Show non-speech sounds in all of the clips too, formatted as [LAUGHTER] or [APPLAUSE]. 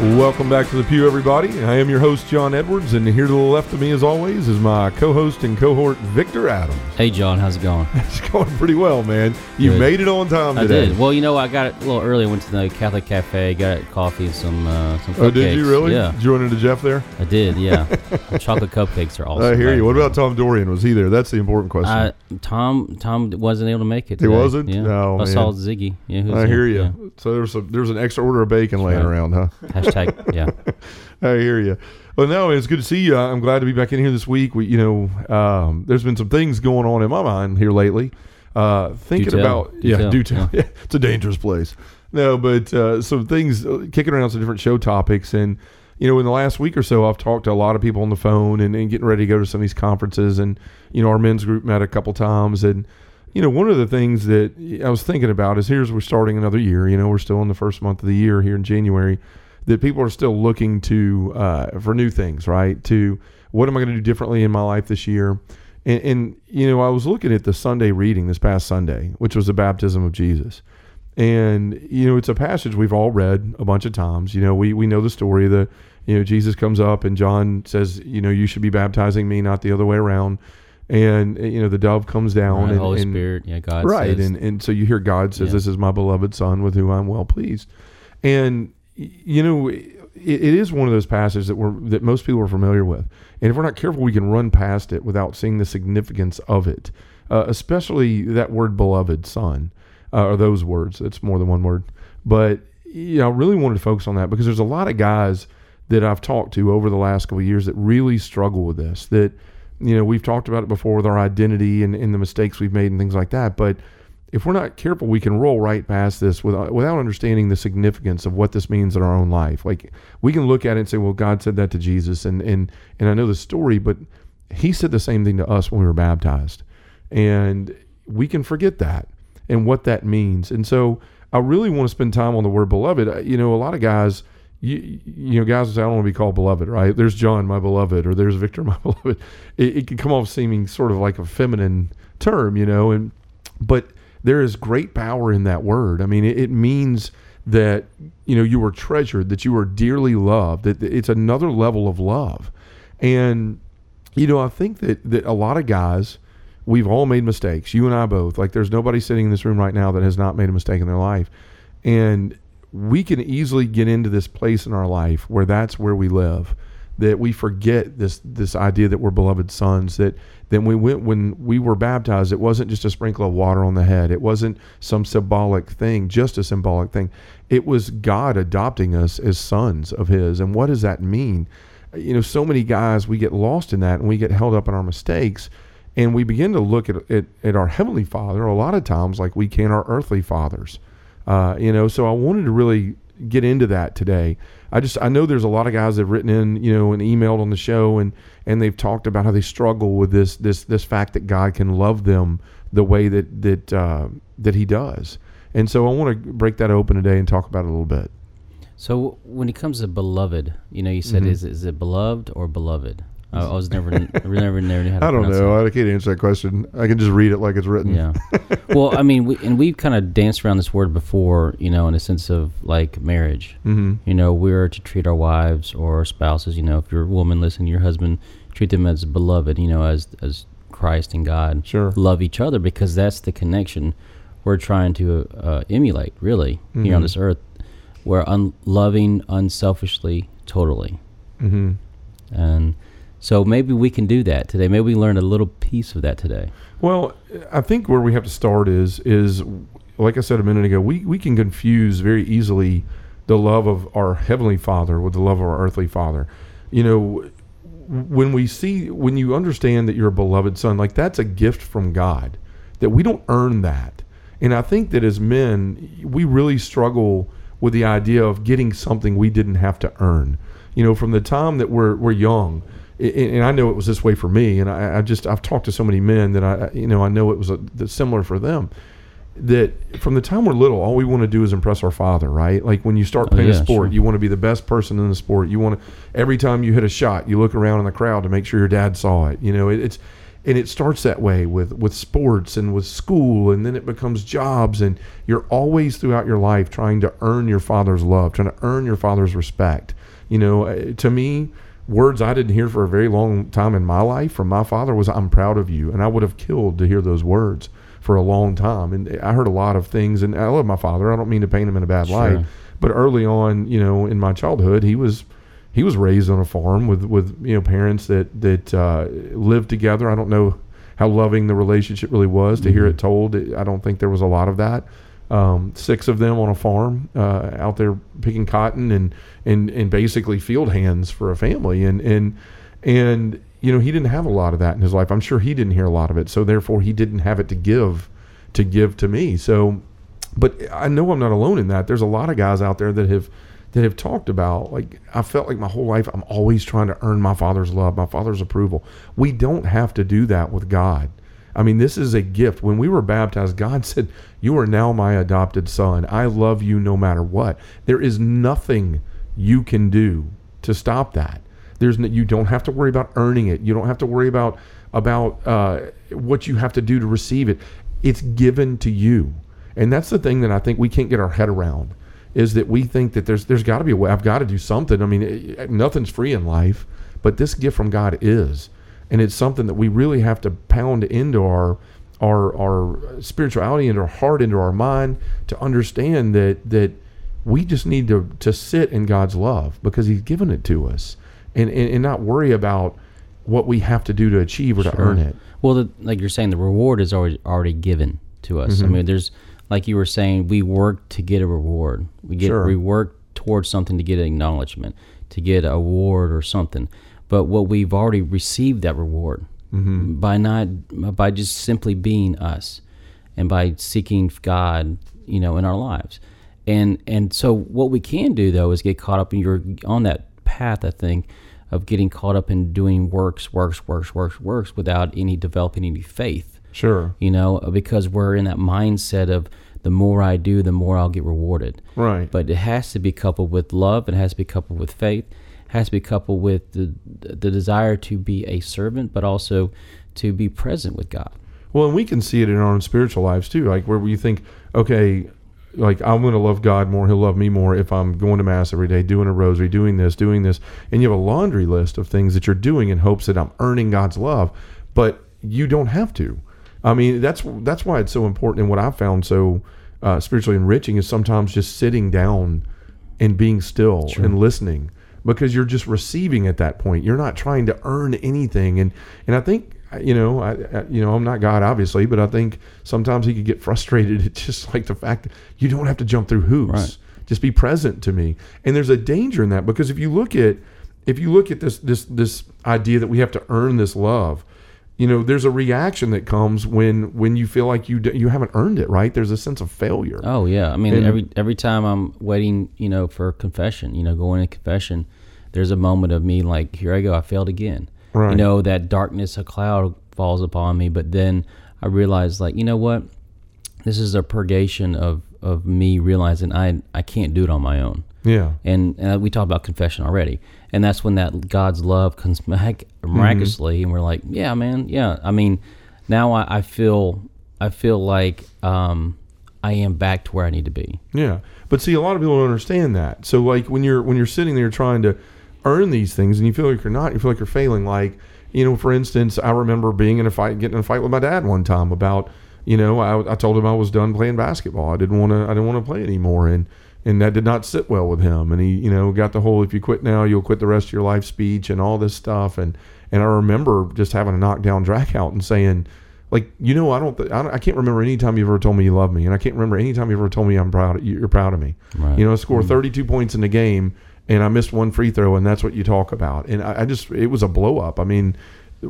Welcome back to the Pew, everybody. I am your host, John Edwards, and here to the left of me, as always, is my co-host and cohort, Victor Adams. Hey, John, how's it going? [LAUGHS] It's going pretty well, man. You Good. made it on time I today. did. Well, you know, I got it a little early. I went to the Catholic Cafe, got coffee, and some uh, some cupcakes. Oh, did you really? Yeah, Did you run into Jeff there? I did. Yeah, [LAUGHS] chocolate cupcakes are awesome. I hear you. What about Tom Dorian? Was he there? That's the important question. Uh, Tom? Tom wasn't able to make it. He wasn't? Yeah. Oh, I man. saw Ziggy. Yeah, I hear there. you. Yeah. So there's a there's an extra order of bacon laying right. around, huh? Hashtag. Yeah. [LAUGHS] I hear you. Well, no, it's good to see you. I'm glad to be back in here this week. We, you know, um, there's been some things going on in my mind here lately. Uh, thinking tell. about Do yeah, tell. do tell. Yeah. [LAUGHS] it's a dangerous place. No, but uh, some things uh, kicking around some different show topics, and you know, in the last week or so, I've talked to a lot of people on the phone and, and getting ready to go to some of these conferences, and you know, our men's group met a couple times, and you know, one of the things that I was thinking about is here's we're starting another year. You know, we're still in the first month of the year here in January that people are still looking to uh, for new things, right? To what am I going to do differently in my life this year? And, and you know, I was looking at the Sunday reading this past Sunday, which was the baptism of Jesus, and you know, it's a passage we've all read a bunch of times. You know, we we know the story. The you know, Jesus comes up and John says, you know, you should be baptizing me, not the other way around. And you know, the dove comes down Right, and, Holy and Spirit. Yeah, God. right says- and and so you hear god says Yeah. this is my beloved son with whom i'm well pleased and you know it, it is one of those passages that we're that most people are familiar with. And if we're not careful we can run past it without seeing the significance of it. Uh, especially that word beloved son uh, or those words. It's more than one word. But you know, i really wanted to focus on that because there's a lot of guys that i've talked to over the last couple of years that really struggle with this that you know, we've talked about it before with our identity and, and the mistakes we've made and things like that. But if we're not careful, we can roll right past this without, without understanding the significance of what this means in our own life. Like we can look at it and say, well, God said that to Jesus, and and and I know the story, but He said the same thing to us when we were baptized, and we can forget that and what that means. And so I really want to spend time on the word beloved. Uh, You know, a lot of guys you, you know, guys will say, I don't want to be called beloved, right? There's John, my beloved, or there's Victor, [LAUGHS] my beloved. It, it can come off seeming sort of like a feminine term, you know, and but there is great power in that word. I mean, it, it means that you know you were treasured, that you were dearly loved. That it's another level of love, and you know, I think that that a lot of guys, we've all made mistakes. You and I both. Like, there's nobody sitting in this room right now that has not made a mistake in their life, and we can easily get into this place in our life where that's where we live that we forget this this idea that we're beloved sons that then we went when we were baptized it wasn't just a sprinkle of water on the head. It wasn't some symbolic thing just a symbolic thing. It was God adopting us as sons of his. And what does that mean? You know so many guys we get lost in that and we get held up in our mistakes and we begin to look at, at, at our heavenly father a lot of times like we can our earthly fathers. Uh, you know, so I wanted to really get into that today. I just I know there's a lot of guys that have written in, you know, and emailed on the show and and they've talked about how they struggle with this this this fact that God can love them the way that that uh, that He does. And so I want to break that open today and talk about it a little bit. So when it comes to beloved, you know, you said Mhm. is is it beloved or beloved? I, I was never, really never, never knew how to [LAUGHS] I don't know. it. I can't answer that question. I can just read it like it's written. Yeah. [LAUGHS] well, I mean, we, and we've kind of danced around this word before, you know, in a sense of like marriage. Mm-hmm. You know, we're to treat our wives or spouses. You know, if you're a woman, listen to your husband, treat them as beloved. You know, as as Christ and God Sure. love each other because that's the connection we're trying to uh, emulate. Really, here on Mhm. this earth, we're un- loving unselfishly, totally, Mm-hmm. and so maybe we can do that today. Maybe we learn a little piece of that today. Well, I think where we have to start is is like I said a minute ago, we, we can confuse very easily the love of our heavenly Father with the love of our earthly Father. You know, when we see when you understand that you're a beloved son, like that's a gift from God. That we don't earn that. And I think that as men, we really struggle with the idea of getting something we didn't have to earn. You know, from the time that we're we're young, and I know it was this way for me. And I, I just I've talked to so many men that I you know I know it was a, similar for them. That from the time we're little, all we want to do is impress our father, right? Like when you start Oh, playing yeah, a sport, sure. you want to be the best person in the sport. You want to every time you hit a shot, you look around in the crowd to make sure your dad saw it. You know, it, it's and it starts that way with with sports and with school, and then it becomes jobs, and you're always throughout your life trying to earn your father's love, trying to earn your father's respect. You know, uh, to me, words I didn't hear for a very long time in my life from my father was "I'm proud of you," and I would have killed to hear those words for a long time. And I heard a lot of things, and I love my father. I don't mean to paint him in a bad Sure. light, but early on, you know, in my childhood, he was he was raised on a farm with with you know parents that that uh, lived together. I don't know how loving the relationship really was. To hear it told, I don't think there was a lot of that. Um, six of them on a farm uh, out there picking cotton and and and basically field hands for a family and and and you know he didn't have a lot of that in his life. I'm sure he didn't hear a lot of it, so therefore he didn't have it to give to give to me. So but I know I'm not alone in that. There's a lot of guys out there that have that have talked about like I felt like my whole life I'm always trying to earn my father's love, my father's approval. We don't have to do that with God. I mean, this is a gift. When we were baptized, God [LAUGHS] said, "You are now my adopted son. I love you no matter what." There is nothing you can do to stop that. There's no, you don't have to worry about earning it. You don't have to worry about about uh, what you have to do to receive it. It's given to you. And that's the thing that I think we can't get our head around is that we think that there's there's got to be a way. I've got to do something. I mean, it, nothing's free in life, but this gift from God is, and it's something that we really have to pound into our our our spirituality, into our heart, into our mind to understand that that we just need to to sit in God's love because He's given it to us, and and, and not worry about what we have to do to achieve or to earn it. Well, the, like you're saying, the reward is already already given to us. I Mm-hmm. mean, there's like you were saying, we work to get a reward. We get Sure. we work towards something to get an acknowledgement, to get a award or something. But what we've already received that reward Mm-hmm. by not by just simply being us, and by seeking God, you know, in our lives. And and so what we can do though is get caught up and you're on that path, I think, of getting caught up in doing works, works, works, works, works without any developing any faith. Sure. You know, because we're in that mindset of the more I do, the more I'll get rewarded. Right. But it has to be coupled with love. It has to be coupled with faith. Has to be coupled with the the desire to be a servant, but also to be present with God. Well, and we can see it in our own spiritual lives too, like where we think, okay, like I'm going to love God more, He'll love me more if I'm going to mass every day, doing a rosary, doing this, doing this, and you have a laundry list of things that you're doing in hopes that I'm earning God's love, but you don't have to. I mean, that's that's why it's so important, and what I've found so uh, spiritually enriching is sometimes just sitting down and being still and listening because you're just receiving at that point. You're not trying to earn anything, and and I think you know, I, I you know I'm not God obviously, but I think sometimes he could get [LAUGHS] frustrated at just like the fact that you don't have to jump through hoops. Right. Just be present to me, and there's a danger in that because if you look at if you look at this this this idea that we have to earn this love. You know, there's a reaction that comes when when you feel like you d- you haven't earned it, right? There's a sense of failure. Oh yeah, I mean And- every every time I'm waiting, you know, for confession, you know, going to confession, there's a moment of me like, here I go, I failed again. Right. You know, that darkness, a cloud falls upon me, but then I realize like, you know what? This is a purgation of of me realizing I I can't do it on my own. Yeah. And, and we talked about confession already, and that's when that God's love comes back miraculously, and we're like, yeah, man, yeah. I mean, now I, I feel I feel like um, I am back to where I need to be. Yeah, but see, a lot of people don't understand that. So, like when you're when you're sitting there trying to earn these things, and you feel like you're not, you feel like you're failing. Like you know, for instance, I remember being in a fight, getting in a fight with my dad one time about you know, I, I told him I was done playing basketball. I didn't want to, I didn't want to play anymore, and and that did not sit well with him. And he, you know, got the whole "if you quit now, you'll quit the rest of your life" speech and all this stuff. And and I remember just having a knockdown drag out and saying. Like you know, I don't, th- I don't. I can't remember any time you ever told me you love me, and I can't remember any time you ever told me I'm proud. You're proud of me. Right. You know, I scored mm-hmm. 32 points in the game, and I missed one free throw, and that's what you talk about. And I, I just, it was a blow up. I mean,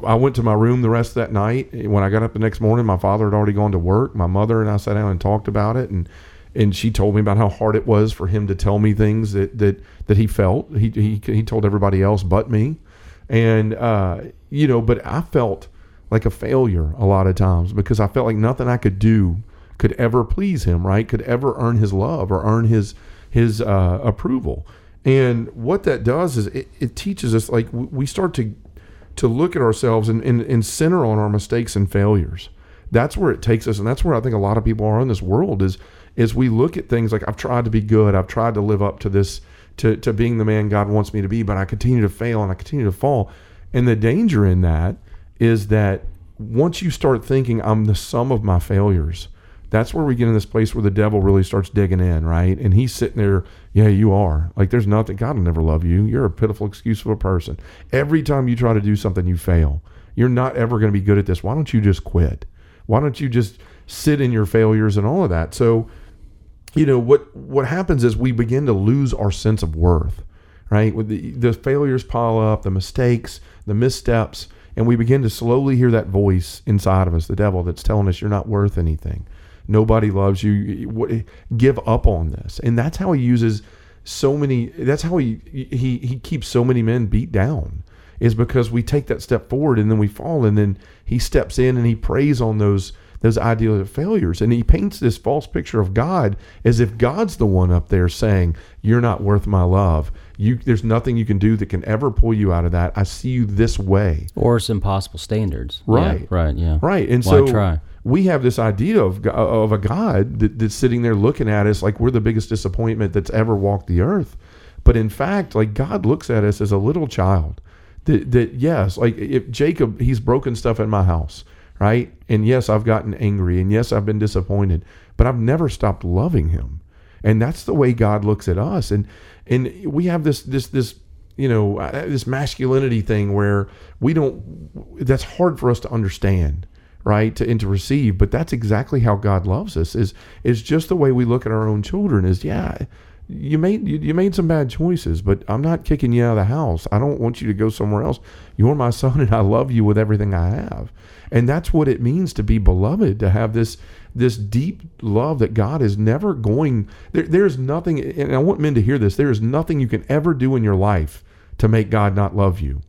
I went to my room the rest of that night. When I got up the next morning, my father had already gone to work. My mother and I sat down and talked about it, and and she told me about how hard it was for him to tell me things that that that he felt. He he he told everybody else but me. And uh, you know, but I felt like a failure a lot of times because I felt like nothing I could do could ever please him, right? Could ever earn his love or earn his his uh, approval. And what that does is it, it teaches us like we start to to look at ourselves and, and, and center on our mistakes and failures. That's where it takes us, and that's where I think a lot of people are in this world is is we look at things like I've tried to be good, I've tried to live up to this to, to being the man God wants me to be, but I continue to fail and I continue to fall. And the danger in that is that once you start thinking I'm the sum of my failures, that's where we get in this place where the devil really starts digging in, right? And he's sitting there, yeah, you are. Like there's nothing God will never love you. You're a pitiful excuse of a person. Every time you try to do something, you fail. You're not ever going to be good at this. Why don't you just quit? Why don't you just sit in your failures and all of that? So, you know, what what happens is we begin to lose our sense of worth, right? With the, the failures pile up, the mistakes, the missteps, and we begin to slowly hear that voice inside of us, the devil that's telling us you're not worth anything. Nobody loves you. Give up on this. And that's how he uses so many that's how he he he keeps so many men beat down is because we take that step forward and then we fall and then he steps in and he preys on those those ideal failures. And he paints this false picture of God as if God's the one up there saying you're not worth my love. You there's nothing you can do that can ever pull you out of that. I see you this way. Or it's impossible standards. Right yeah, right. yeah. Right and Why so try? we have this idea of of a God that, that's sitting there looking at us like we're the biggest disappointment that's ever walked the earth. But in fact like God looks at us as a little child that, that yes, like if Jacob, he's broken stuff in my house, right? And yes, I've gotten angry, and yes, I've been disappointed, but I've never stopped loving him, and that's the way God looks at us, and and we have this this this you know uh, this masculinity thing where we don't that's hard for us to understand right to, and to receive but that's exactly how god loves us is is just the way we look at our own children is yeah you made you, made some bad choices, but I'm not kicking you out of the house. I don't want you to go somewhere else. You're my son, and I love you with everything I have. And that's what it means to be beloved, to have this this deep love that God is never going. There, there's nothing, and I want men to hear this. There is nothing you can ever do in your life to make God not love you.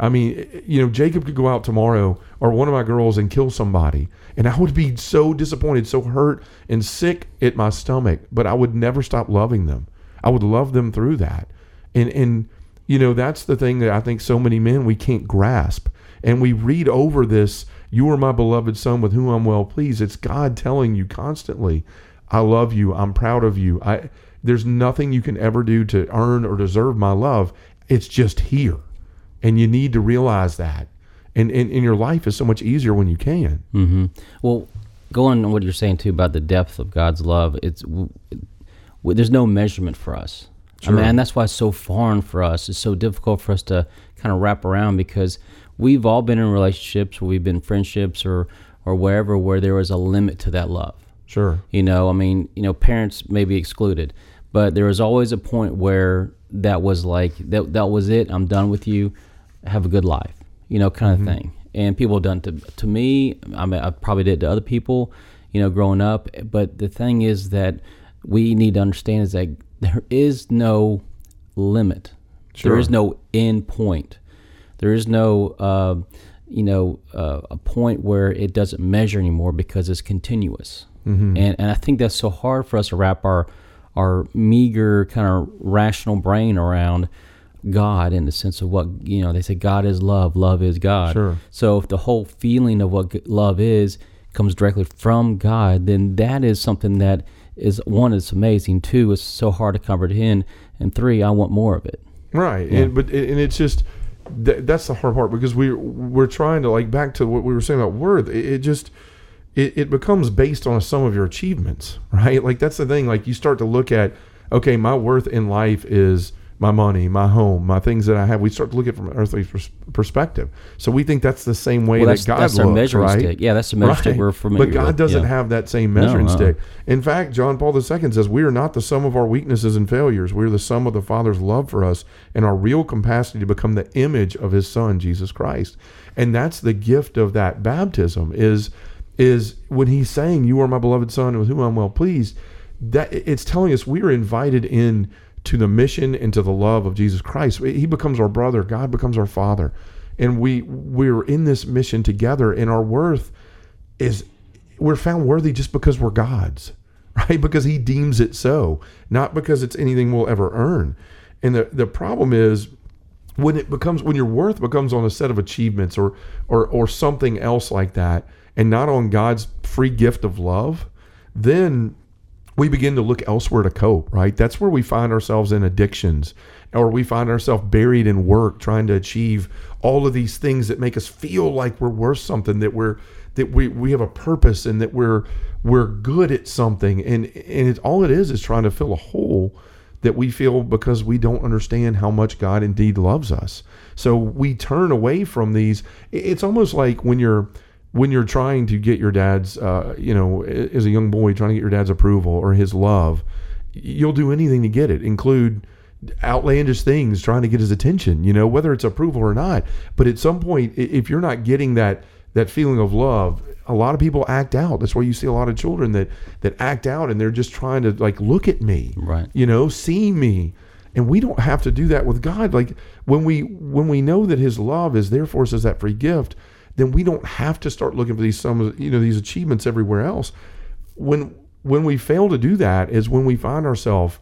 I mean, you know, Jacob could go out tomorrow or one of my girls and kill somebody, and I would be so disappointed, so hurt and sick at my stomach, but I would never stop loving them. I would love them through that. And and you know, that's the thing that I think so many men we can't grasp. And we read over this, you are my beloved son with whom I'm well pleased. It's God telling you constantly, I love you, I'm proud of you. I there's nothing you can ever do to earn or deserve my love. It's just here. And you need to realize that. And, and, and your life is so much easier when you can. Mm-hmm. Well, going on what you're saying too about the depth of God's love, it's w- there's no measurement for us. Sure. I mean, and that's why it's so foreign for us. It's so difficult for us to kind of wrap around because we've all been in relationships, or we've been friendships, or or wherever where there was a limit to that love. Sure. You know, I mean, you know, parents may be excluded, but there was always a point where that was like that that was it. I'm done with you have a good life, you know, kind of mm-hmm. thing. And people have done to to me. I mean, I probably did to other people, you know, growing up. But the thing is that we need to understand is that there is no limit. Sure. There is no end point. There is no, uh, you know, uh, a point where it doesn't measure anymore because it's continuous. Mm-hmm. And and I think that's so hard for us to wrap our our meager kind of rational brain around God in the sense of what you know they say God is love, love is God. Sure. So if the whole feeling of what love is comes directly from God, then that is something that is one it's amazing, two it's so hard to comprehend, and three I want more of it. Right. Yeah. And, but and it's just that's the hard part because we we're trying to like back to what we were saying about worth. It, it just it, it becomes based on some of your achievements, [LAUGHS] right? Like that's the thing. Like you start to look at okay, my worth in life is my money, my home, my things that I have. We start to look at it from an earthly pers- perspective. So we think that's the same way well, that God that's looks, measuring right? Stick. Yeah, that's the measuring right. stick we're familiar But God with. doesn't yeah. have that same measuring no, no. stick. In fact, John Paul II says, We are not the sum of our weaknesses and failures. We are the sum of the Father's love for us and our real capacity to become the image of his Son, Jesus Christ. And that's the gift of that baptism is is when he's saying, You are my beloved Son with whom I'm well pleased, that it's telling us we are invited in to the mission and to the love of Jesus Christ. He becomes our brother. God becomes our father, and we we're in this mission together. And our worth is we're found worthy just because we're God's, [LAUGHS] right? Because He deems it so, not because it's anything we'll ever earn. And the the problem is when it becomes when your worth becomes on a set of achievements or or or something else like that, and not on God's free gift of love, then we begin to look elsewhere to cope, right? That's where we find ourselves in addictions or we find ourselves buried in work trying to achieve all of these things that make us feel like we're worth something that we're that we, we have a purpose and that we're we're good at something and and it, all it is is trying to fill a hole that we feel because we don't understand how much God indeed loves us. So we turn away from these. It's almost like when you're when you're trying to get your dad's, uh, you know, as a young boy trying to get your dad's approval or his love, you'll do anything to get it, include outlandish things trying to get his attention, you know, whether it's approval or not. But at some point, if you're not getting that that feeling of love, a lot of people act out. That's why you see a lot of children that that act out and they're just trying to like look at me, right? You know, see me. And we don't have to do that with God. Like when we when we know that His love is there for us as that free gift, then we don't have to start looking for these some you know these achievements everywhere else. When when we fail to do that is when we find ourselves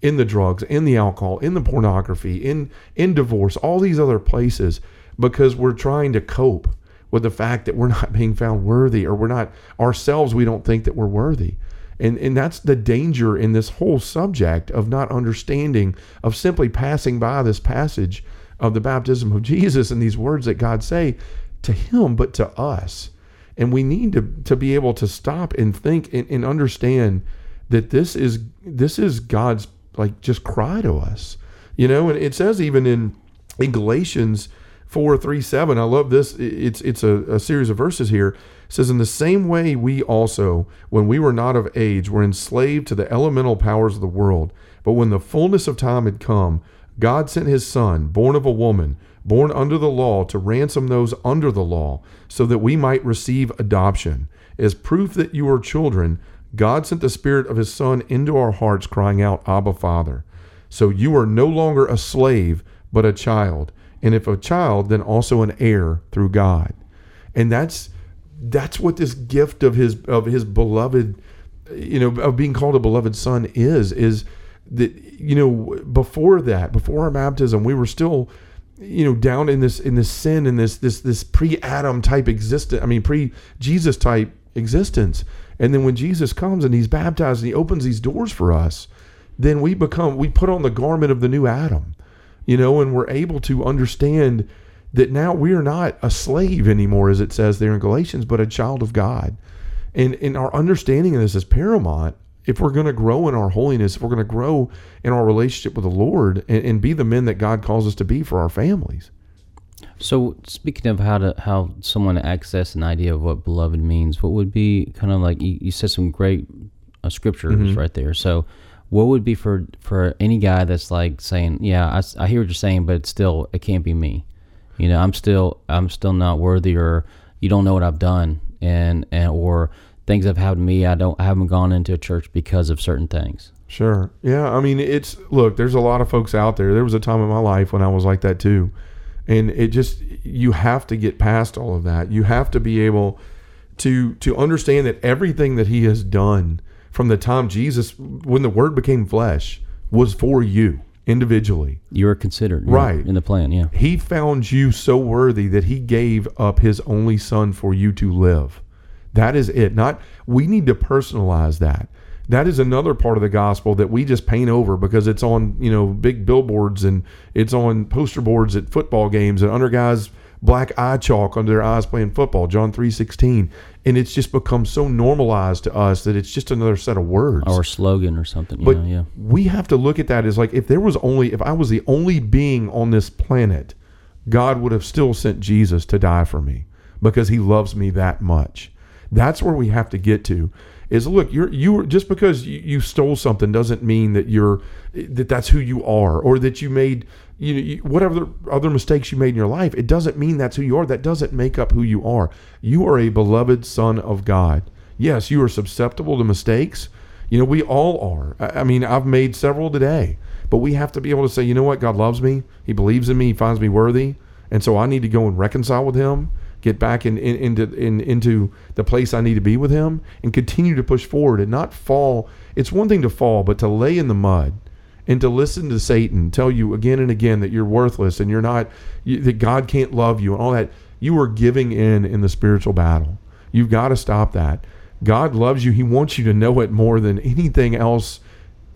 in the drugs, in the alcohol, in the pornography, in in divorce, all these other places because we're trying to cope with the fact that we're not [LAUGHS] being found worthy or we're not ourselves we don't think that we're worthy. And and that's the danger in this whole subject of not understanding of simply passing by this passage of the baptism of [LAUGHS] Jesus and these words that God say to him, but to us. And we need to, to be able to stop and think and, and understand that this is this is God's like just cry to us. You know, and it says even in in Galatians 4 3 7, I love this. It's it's a, a series of verses here. It says, In the same way we also, when we were not of age, were enslaved to the elemental powers of the world. But when the fullness of time had come, God sent his son, born of a woman born under the law to ransom those under the law, so that we might receive adoption. As proof that you are children, God sent the Spirit of His Son into our hearts, crying out, Abba, Father. So you are no longer a slave, but a child. And if a child, then also an heir through God. And that's that's what this gift of his of his beloved, you know, of being called a beloved son is, is that, you know, before that, before our baptism, we were still you know down in this in this sin in this this this pre-adam type existence i mean pre-jesus type existence. And then when jesus comes and he's baptized and he opens these doors for us then we become we put on the garment of the new adam you know and we're able to understand that now we are not a slave anymore as it says there in galatians but a child of god. And and our understanding of this is paramount if we're going to grow in our holiness, if we're going to grow in our relationship with the Lord and, and, be the men that God calls us to be for our families. So, speaking of how to how someone access an idea of what beloved means, what would be kind of like you, you said some great uh, scriptures mm-hmm. right there. So, what would be for for any guy that's like saying, "Yeah, I, I hear what you're saying, but still, it can't be me." You know, I'm still I'm still not worthy, or you don't know what I've done, and and or things have happened to me. I don't I haven't gone into a church because of certain things. Sure. Yeah. I mean, it's look. There's a lot of folks out there. There was a time in my life when I was like that too, and it just you have to get past all of that. You have to be able to to understand that everything that He has done from the time Jesus, when the Word became flesh, was for you individually. You were considered right in the plan. Yeah. He found you so worthy that He gave up His only Son for you to live. That is it. Not we need to personalize that. That is another part of the gospel that we just paint over because it's on, you know, big billboards and it's on poster boards at football games and under guys black eye chalk under their eyes playing football, John 3:16. And it's just become so normalized to us that it's just another set of words or slogan or something, but know, yeah. We have to look at that as like if there was only if I was the only being on this planet, God would have still sent Jesus to die for me because he loves me that much. That's where we have to get to. Is look, you're you just because you, you stole something doesn't mean that you're that that's who you are or that you made you you, whatever other mistakes you made in your life. It doesn't mean that's who you are. That doesn't make up who you are. You are a beloved son of God. Yes, you are susceptible to mistakes. You know, we all are. I, I mean, I've made several today But we have to be able to say, you know what? God loves me. He believes in me. He finds me worthy. And so I need to go and reconcile with him, get back in, in, into in, into the place I need to be with him, and continue to push forward and not fall. It's one thing to fall, but to lay in the mud and to listen to Satan tell you again and again that you're worthless and you're not you, that God can't love you and all that. You are giving in in the spiritual battle. You've got to stop that. God loves you. He wants you to know it more than anything else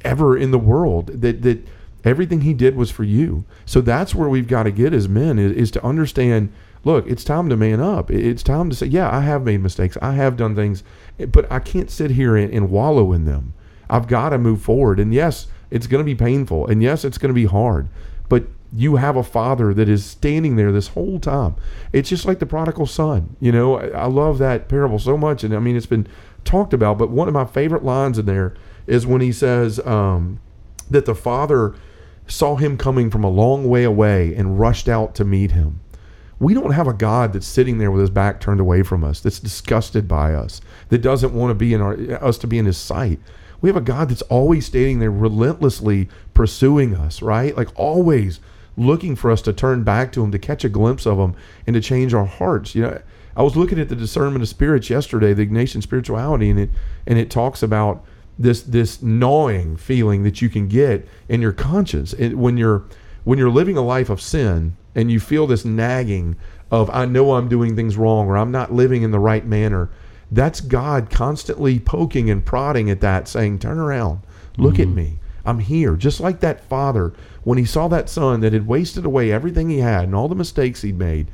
ever in the world. That that everything he did was for you. So that's where we've got to get as men is, is to understand. Look, it's time to man up. It's time to say, yeah, I have made mistakes. I have done things, but I can't sit here and, and wallow in them. I've got to move forward. And yes, it's going to be painful. And yes, it's going to be hard. But you have a father that is standing there this whole time. It's just like the prodigal son. You know, I, I love that parable so much. And I mean, it's been talked about, but one of my favorite lines in there is when he says um, that the father saw him coming from a long way away and rushed out to meet him. We don't have a God that's sitting there with his back turned away from us, that's disgusted by us, that doesn't want to be in our us to be in his sight. We have a God that's always standing there relentlessly pursuing us, right? Like always looking for us to turn back to him, to catch a glimpse of him and to change our hearts. You know, I was looking at the discernment of spirits yesterday, the Ignatian spirituality, and it and it talks about this this gnawing feeling that you can get in your conscience it, when you're when you're living a life of sin and you feel this nagging of I know I'm doing things wrong or I'm not living in the right manner. That's God constantly poking and prodding at that, saying, "Turn around, look mm-hmm. at me. I'm here." Just like that father when he saw that son that had wasted away everything he had and all the mistakes he'd made.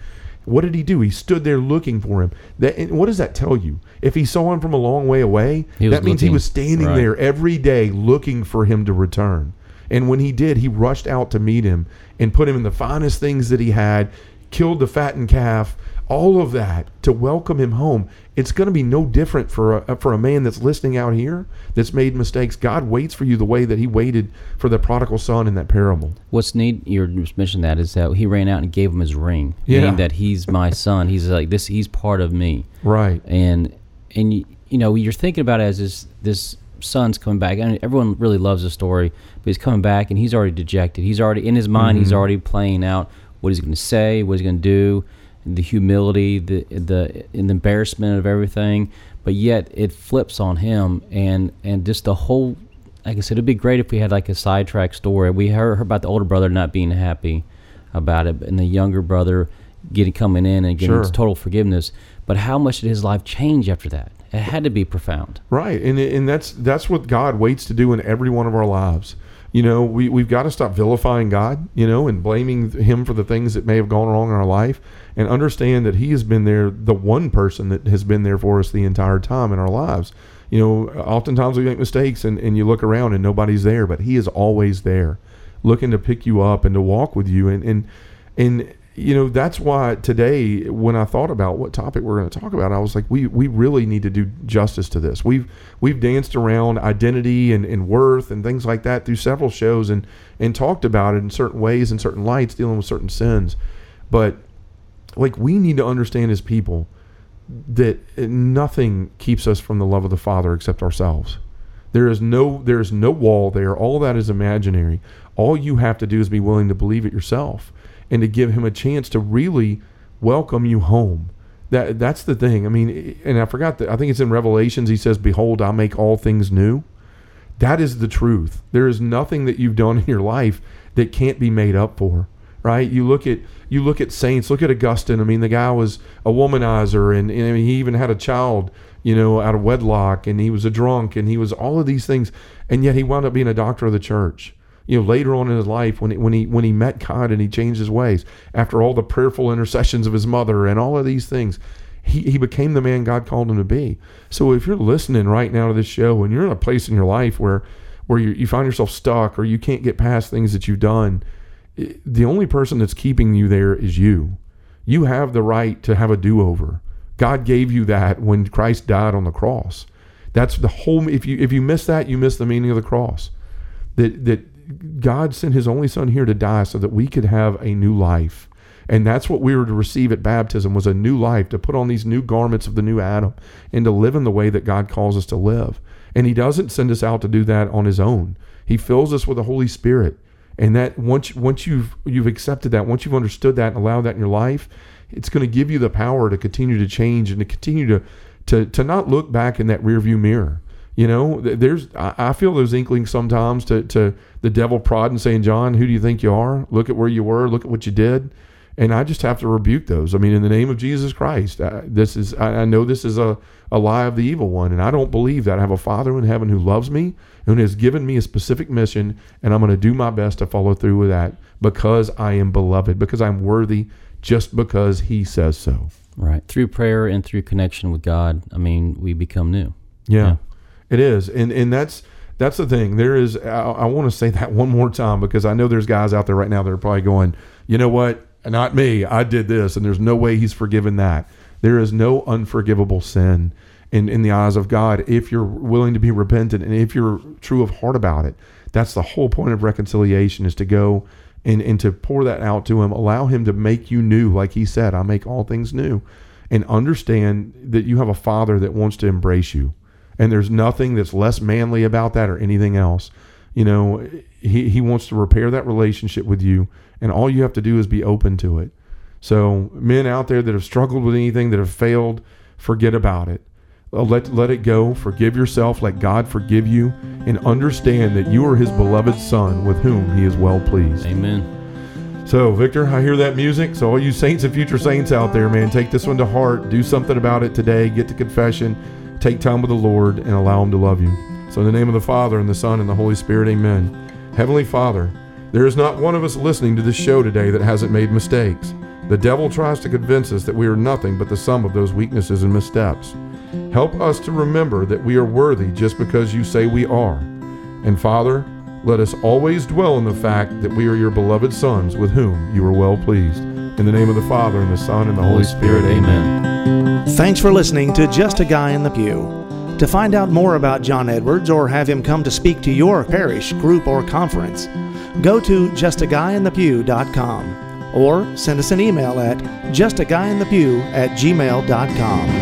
What did he do? He stood there looking for him. That what does that tell you? If he saw him from a long way away, that means looking, he was standing right. there every day looking for him to return. And when he did, he rushed out to meet him and put him in the finest things that he had, killed the fattened calf, all of that to welcome him home. It's going to be no different for a, uh, for a man that's listening out here that's made mistakes. God waits for you the way that He waited for the prodigal son in that parable. What's neat, you mentioned that is that He ran out and gave him his ring, yeah. meaning that He's my son. He's like this. He's part of me, right? And and you, you know you're thinking about it as this this son's coming back, and everyone really loves the story, but he's coming back and he's already dejected. He's already in his mind. Mm-hmm. He's already playing out what he's going to say, what he's going to do the humility, the the, the embarrassment of everything, but yet it flips on him, and and just the whole. Like I said, it'd be great if we had like a sidetrack story. We heard, heard about the older brother not being happy about it, and the younger brother getting coming in and getting sure. total forgiveness. But how much did his life change after that? It had to be profound, right? And and that's that's what God waits to do in every one of our lives you know, we, we've got to stop vilifying God, you know, and blaming Him for the things that may have gone wrong in our life and understand that He has been there, the one person that has been there for us the entire time in our lives. You know, oftentimes we make mistakes and, and you look around and nobody's there, but He is always there looking to pick you up and to walk with you. And, and, and you know that's why today when i thought about what topic we're going to talk about i was like we we really need to do justice to this. We've we've danced around identity and, and worth and things like that through several shows and and talked about it in certain ways and certain lights dealing with certain sins. But like we need to understand as people that nothing keeps us from the love of the father except ourselves. There is no there is no wall there. All that is imaginary. All you have to do is be willing to believe it yourself and to give him a chance to really welcome you home. That that's the thing. I mean, and I forgot that I think it's in Revelations he says, "Behold, I make all things new." That is the truth. There is nothing that you've done in your life that can't be made up for. Right? You look at you look at saints. Look at Augustine. I mean, the guy was a womanizer, and, and he even had a child, you know, out of wedlock, and he was a drunk, and he was all of these things, and yet he wound up being a doctor of the church you know, later on in his life when he, when he when he met God and he changed his ways after all the prayerful intercessions of his mother and all of these things, he, he became the man God called him to be. So if you're listening right now to this show and you're in a place in your life where where you, you find yourself stuck or you can't get past things that you've done, eh, the only person that's keeping you there is you. You have the right to have a do-over. God gave you that when Christ died on the cross. That's the whole if you if you miss that, you miss the meaning of the cross. That that God sent his only son here to die so that we could have a new life. And that's what we were to receive at baptism was a new life, to put on these new garments of the new Adam and to live in the way that God calls us to live. And he doesn't send us out to do that on his own. He fills us with the Holy Spirit And that once once you've you've accepted that, once you've understood that and allowed that in your life, it's going to give you the power to continue to change and to continue to to to not look back in that rearview mirror. You know, there's I feel those inklings sometimes to to the devil prodding saying, John, who do you think you are? Look at where you were. Look at what you did. And I just have to rebuke those. I mean, in the name of Jesus Christ, I, this is I, I know this is a, a lie of the evil one, and I don't believe that. I have a Father in heaven who loves me and has given me a specific mission, and I'm going to do my best to follow through with that because I am beloved, because I'm worthy, just because He says so. Right. Through prayer and through connection with God, I mean, we become new. Yeah, yeah. It is, and and that's that's the thing. There is. I, I want to say that one more time because I know there's guys out there right now that are probably going, you know what? Not me. I did this, and there's no way He's forgiven that. There is no unforgivable sin in, in the eyes of God if you're willing to be repentant and if you're true of heart about it. That's the whole point of reconciliation is to go and, and to pour that out to him. Allow him to make you new, like he said, I make all things new. And understand that you have a father that wants to embrace you. And there's nothing that's less manly about that or anything else. You know, he, he wants to repair that relationship with you, and all you have to do is be open to it. So, men out there that have struggled with anything, that have failed, forget about it. Uh, let, let it go. Forgive yourself. Let God forgive you. And understand that you are His beloved Son with whom He is well pleased. Amen. So, Victor, I hear that music. So, all you saints and future saints out there, man, take this one to heart. Do something about it today. Get to confession. Take time with the Lord and allow Him to love you. So, in the name of the Father, and the Son, and the Holy Spirit, amen. Heavenly Father, there is not one of us listening to this show today that hasn't made mistakes. The devil tries to convince us that we are nothing but the sum of those weaknesses and missteps. Help us to remember that we are worthy just because you say we are. And Father, let us always dwell in the fact that we are your beloved sons with whom you are well pleased. In the name of the Father, and the Son, and the Holy Spirit, amen. Thanks for listening to Just a Guy in the Pew. To find out more about John Edwards or have him come to speak to your parish, group, or conference, go to justaguyinthepew.com or send us an email at justaguyinthepew at gmail.com.